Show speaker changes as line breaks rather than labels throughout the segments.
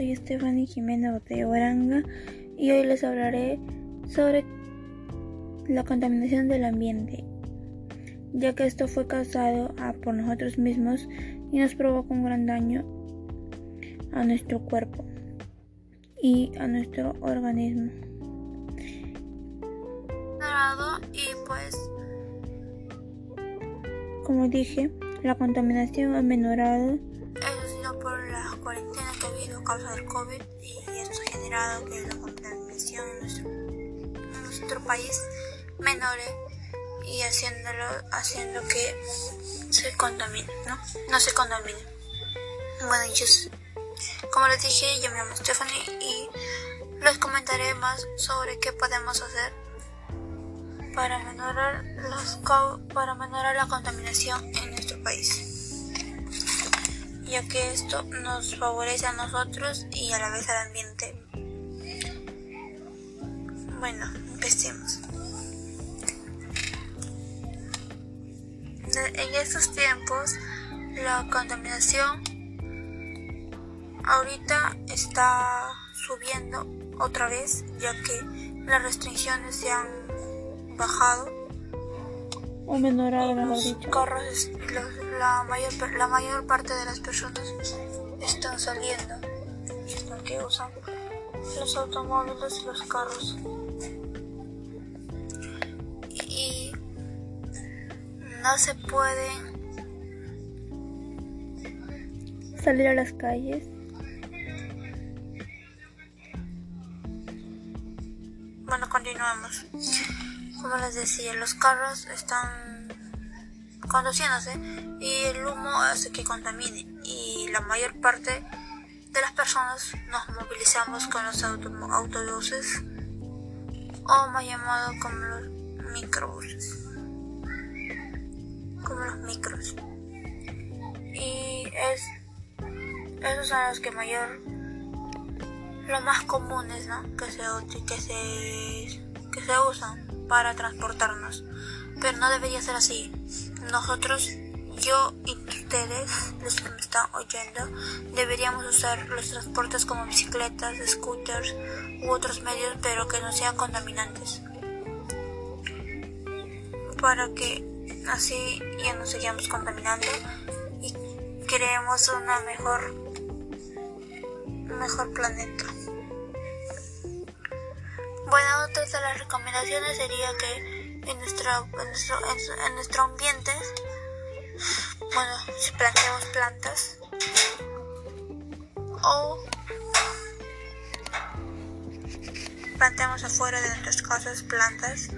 Soy Stephanie Jimena Botella Oranga y hoy les hablaré sobre la contaminación del ambiente, ya que esto fue causado por nosotros mismos y nos provoca un gran daño a nuestro cuerpo y a nuestro organismo.
Y pues,
como dije, la contaminación ha menorado
por la cuarentena que ha habido a causa del COVID y esto ha generado que la contaminación en nuestro, país menore y haciéndolo, haciendo que se contamine, ¿no? No se contamine. Bueno, yo, como les dije, yo me llamo Stephanie y les comentaré más sobre qué podemos hacer para menorar, los, para menorar la contaminación en nuestro país ya que esto nos favorece a nosotros y a la vez al ambiente. Bueno, empecemos. En estos tiempos, la contaminación ahorita está subiendo otra vez, ya que las restricciones se han bajado
o menorado,
los carros, la, mayor, la mayor parte de las personas están saliendo, que usan los automóviles y los carros. Y no se puede
salir a las calles.
Bueno, continuamos. Como les decía, los carros están conduciéndose y el humo hace que contamine y la mayor parte de las personas nos movilizamos con los autobuses o más llamado como los microbuses como los micros y es esos son los que mayor los más comunes ¿no? que se que se que se usan para transportarnos. Pero no debería ser así. Nosotros, yo y ustedes, los que me están oyendo, deberíamos usar los transportes como bicicletas, scooters u otros medios, pero que no sean contaminantes. Para que así ya no sigamos contaminando y creemos una mejor, mejor planeta. Bueno, otra de las recomendaciones sería que en nuestro, en nuestro, en nuestro ambiente, bueno, si plantemos plantas o plantemos afuera de nuestras casas plantas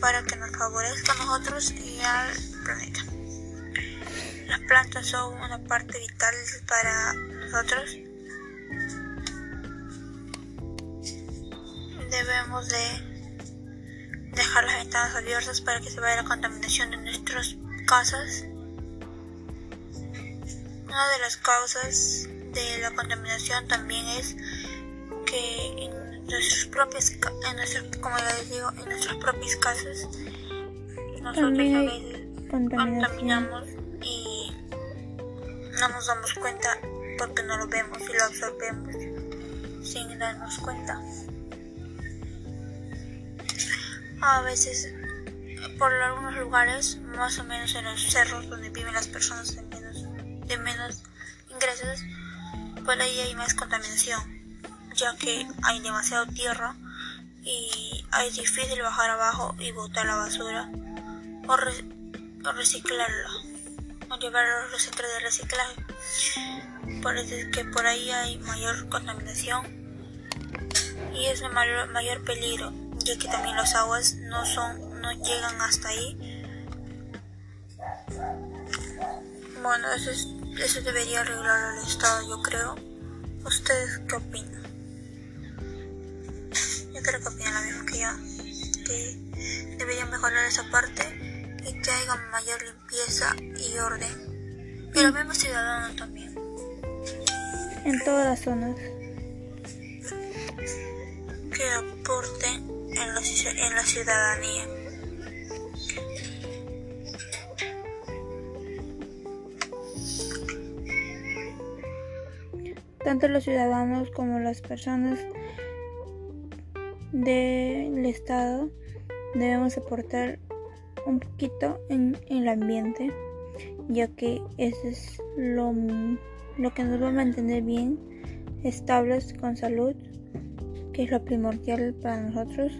para que nos favorezca a nosotros y al planeta. Las plantas son una parte vital para nosotros debemos de dejar las ventanas abiertas para que se vaya la contaminación de nuestras casas. Una de las causas de la contaminación también es que en nuestras propias, en nuestras, como les digo, en nuestras propias casas nosotros a veces contaminamos y no nos damos cuenta porque no lo vemos y lo absorbemos sin darnos cuenta a veces por algunos lugares, más o menos en los cerros donde viven las personas de menos, de menos ingresos, por ahí hay más contaminación, ya que hay demasiada tierra y es difícil bajar abajo y botar la basura o, reciclarla o llevarla a los centros de reciclaje. Por eso es que por ahí hay mayor contaminación y es el mayor, mayor peligro ya que también las aguas no son no llegan hasta ahí. Bueno eso, eso debería arreglar el estado yo creo. Ustedes qué opinan yo creo que opinan lo mismo que yo que deberían mejorar esa parte y que haya mayor limpieza y orden. Y los mismos ciudadanos también.
En todas las zonas.
Que aporten en la, en la ciudadanía.
tanto los ciudadanos como las personas del Estado debemos aportar un poquito en, el ambiente, ya que eso es lo, lo que nos va a mantener bien, estables, con salud, que es lo primordial para nosotros,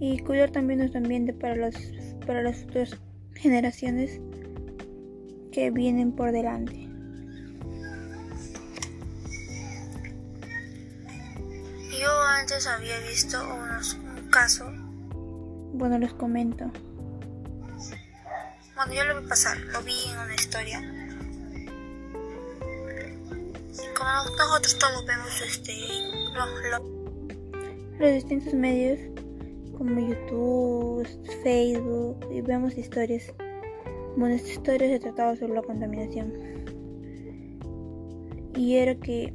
y cuidar también nuestro ambiente para, los, para las futuras generaciones que vienen por delante.
Yo antes había visto unos, un caso.
Bueno, les comento.
Bueno, yo lo vi pasar, lo vi en una historia. Nosotros todos vemos este,
los, los distintos medios como YouTube, Facebook y vemos historias. Bueno, esta historia se trataba sobre la contaminación. Y era que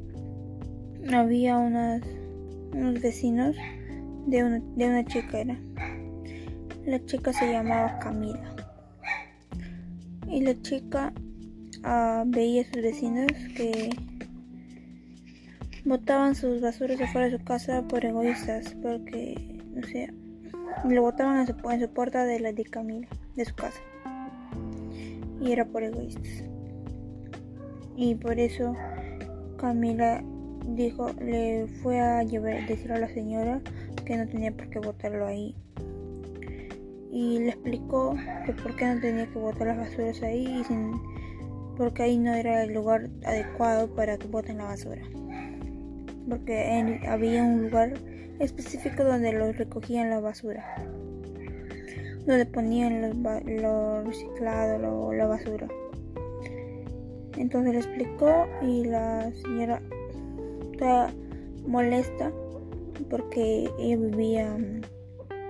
había unas unos vecinos de una, de una chica era. La chica se llamaba Camila. Y la chica uh, veía a sus vecinos que botaban sus basuras afuera de su casa por egoístas, porque, o sea, lo botaban en su, puerta de la de Camila, de su casa. Y era por egoístas. Y por eso Camila dijo, le fue a llevar, decir a la señora que no tenía por qué botarlo ahí. Y le explicó que por qué no tenía que botar las basuras ahí, sin, porque ahí no era el lugar adecuado para que boten la basura. Porque había un lugar específico donde los recogían la basura. Donde ponían los, lo reciclado, la basura. Entonces le explicó y la señora molesta porque ella vivía,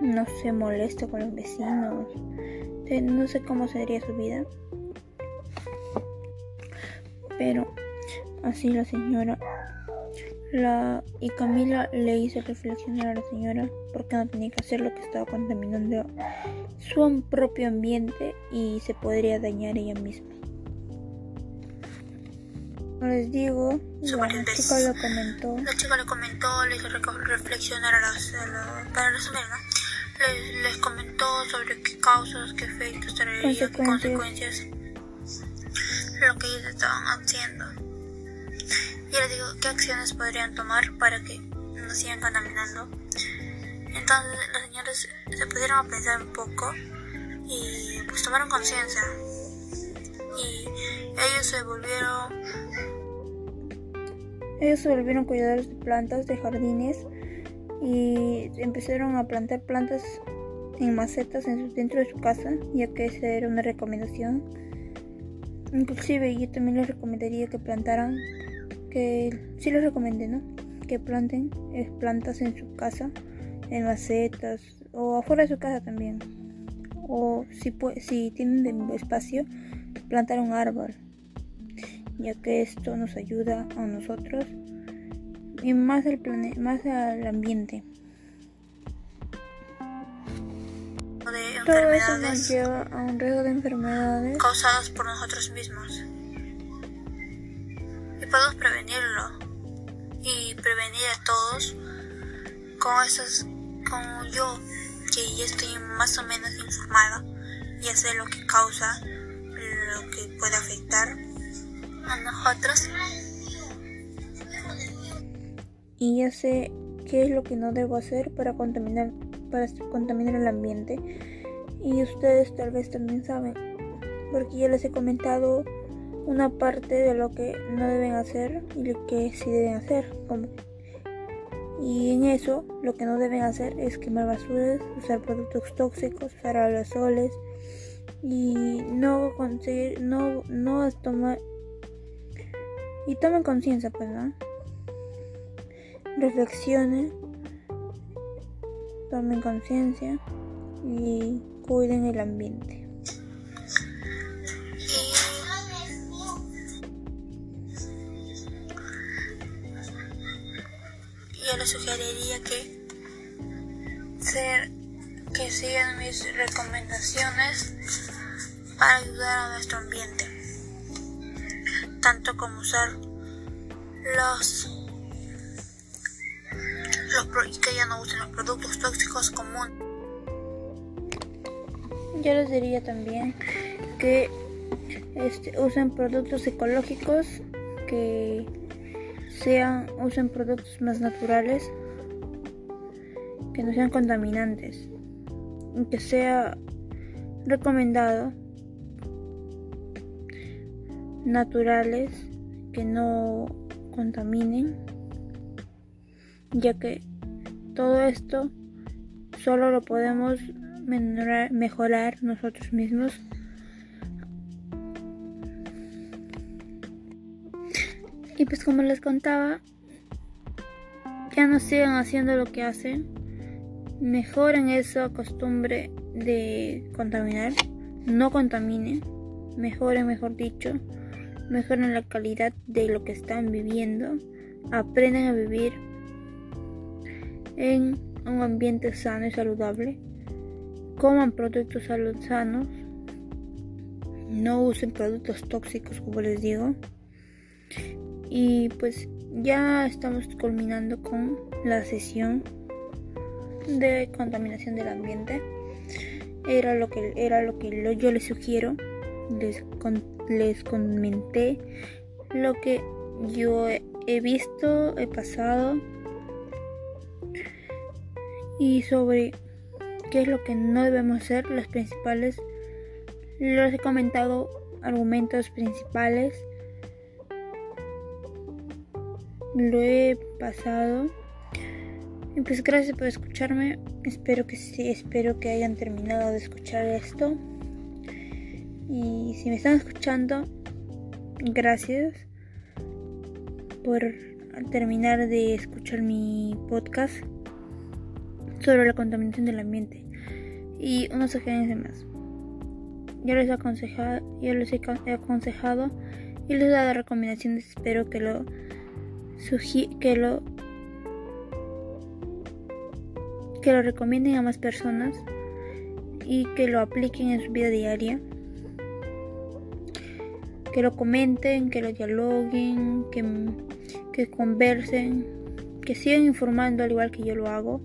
no sé, molesta con los vecinos. No sé cómo sería su vida. Pero así la señora la, y Camila le hizo reflexionar a la señora porque no tenía que hacer lo que estaba contaminando su propio ambiente y se podría dañar ella misma. Les digo, la chica lo comentó.
La chica lo comentó, le hizo reflexionar a las, para resumir, ¿no? Les, les, comentó sobre qué causas, qué efectos traerían, qué consecuencias, lo que ellos estaban haciendo. Y les digo qué acciones podrían tomar para que no sigan contaminando. Entonces los señores se pudieron a pensar un poco y pues tomaron conciencia. Y ellos se volvieron
ellos se volvieron cuidadores de plantas, de jardines y empezaron a plantar plantas en macetas dentro de su casa, ya que esa era una recomendación. Inclusive yo también les recomendaría que plantaran, que sí les recomendé, ¿no? Que planten eh, plantas en su casa, en macetas o afuera de su casa también. O si, si tienen espacio, plantar un árbol ya que esto nos ayuda a nosotros y más al, más al ambiente. Todo eso nos lleva a un riesgo de enfermedades
causadas por nosotros mismos. Podemos prevenirlo y prevenir a todos con esas, como yo, que ya estoy más o menos informada, y sé lo que causa, lo que puede afectar a nosotros.
Y ya sé qué es lo que no debo hacer para contaminar, para contaminar el ambiente. Y ustedes tal vez también saben, porque ya les he comentado una parte de lo que no deben hacer y lo que sí deben hacer. y en eso, lo que no deben hacer es quemar basuras, usar productos tóxicos, usar aerosoles y no conseguir, no, no tomar, y tomen conciencia, pues, ¿no? Reflexionen, tomen conciencia y cuiden el ambiente.
Yo les sugeriría que, ser, que sigan mis recomendaciones para ayudar a nuestro ambiente tanto como usar los, los que ya no usen los productos tóxicos comunes.
Yo les diría también que este, usen productos ecológicos que sean usen productos más naturales que no sean contaminantes que sea recomendado naturales que no contaminen ya que todo esto solo lo podemos mejorar nosotros mismos y pues como les contaba ya no sigan haciendo lo que hacen. Mejoren esa costumbre de contaminar. No contaminen. Mejoren mejor dicho. Mejoren la calidad de lo que están viviendo. Aprendan a vivir en un ambiente sano y saludable. Coman productos sanos, no usen productos tóxicos como les digo. Y pues ya estamos culminando con la sesión de contaminación del ambiente. Era lo que era lo que yo les sugiero. Les, les comenté lo que yo he visto, he pasado y sobre qué es lo que no debemos hacer, los principales, los he comentado argumentos principales, lo he pasado. Y pues gracias por escucharme. Espero que sí, espero que hayan terminado de escuchar esto. Y si me están escuchando, gracias por terminar de escuchar mi podcast sobre la contaminación del ambiente y unas sugerencias más. Ya les he aconsejado, ya les he aconsejado y les he dado recomendaciones. Espero que lo que lo que lo recomienden a más personas y que lo apliquen en su vida diaria. Que lo comenten, que lo dialoguen, que, que conversen, que sigan informando al igual que yo lo hago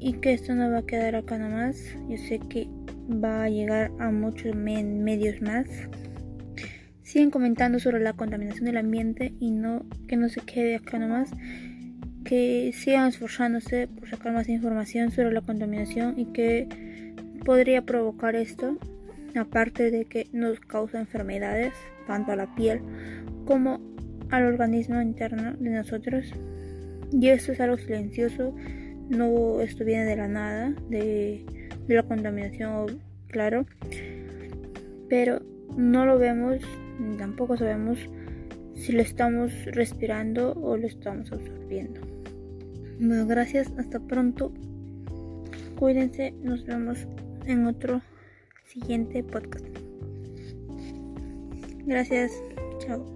y que esto no va a quedar acá nomás. Yo sé que va a llegar a muchos medios más. Siguen comentando sobre la contaminación del ambiente y no que no se quede acá nomás. Que sigan esforzándose por sacar más información sobre la contaminación y que podría provocar esto. Aparte de que nos causa enfermedades, tanto a la piel como al organismo interno de nosotros. Y esto es algo silencioso no esto viene de la nada, de, la contaminación, claro, pero no lo vemos, ni tampoco sabemos si lo estamos respirando o lo estamos absorbiendo. Bueno, gracias, hasta pronto. Cuídense, nos vemos en otro siguiente podcast. Gracias, chao.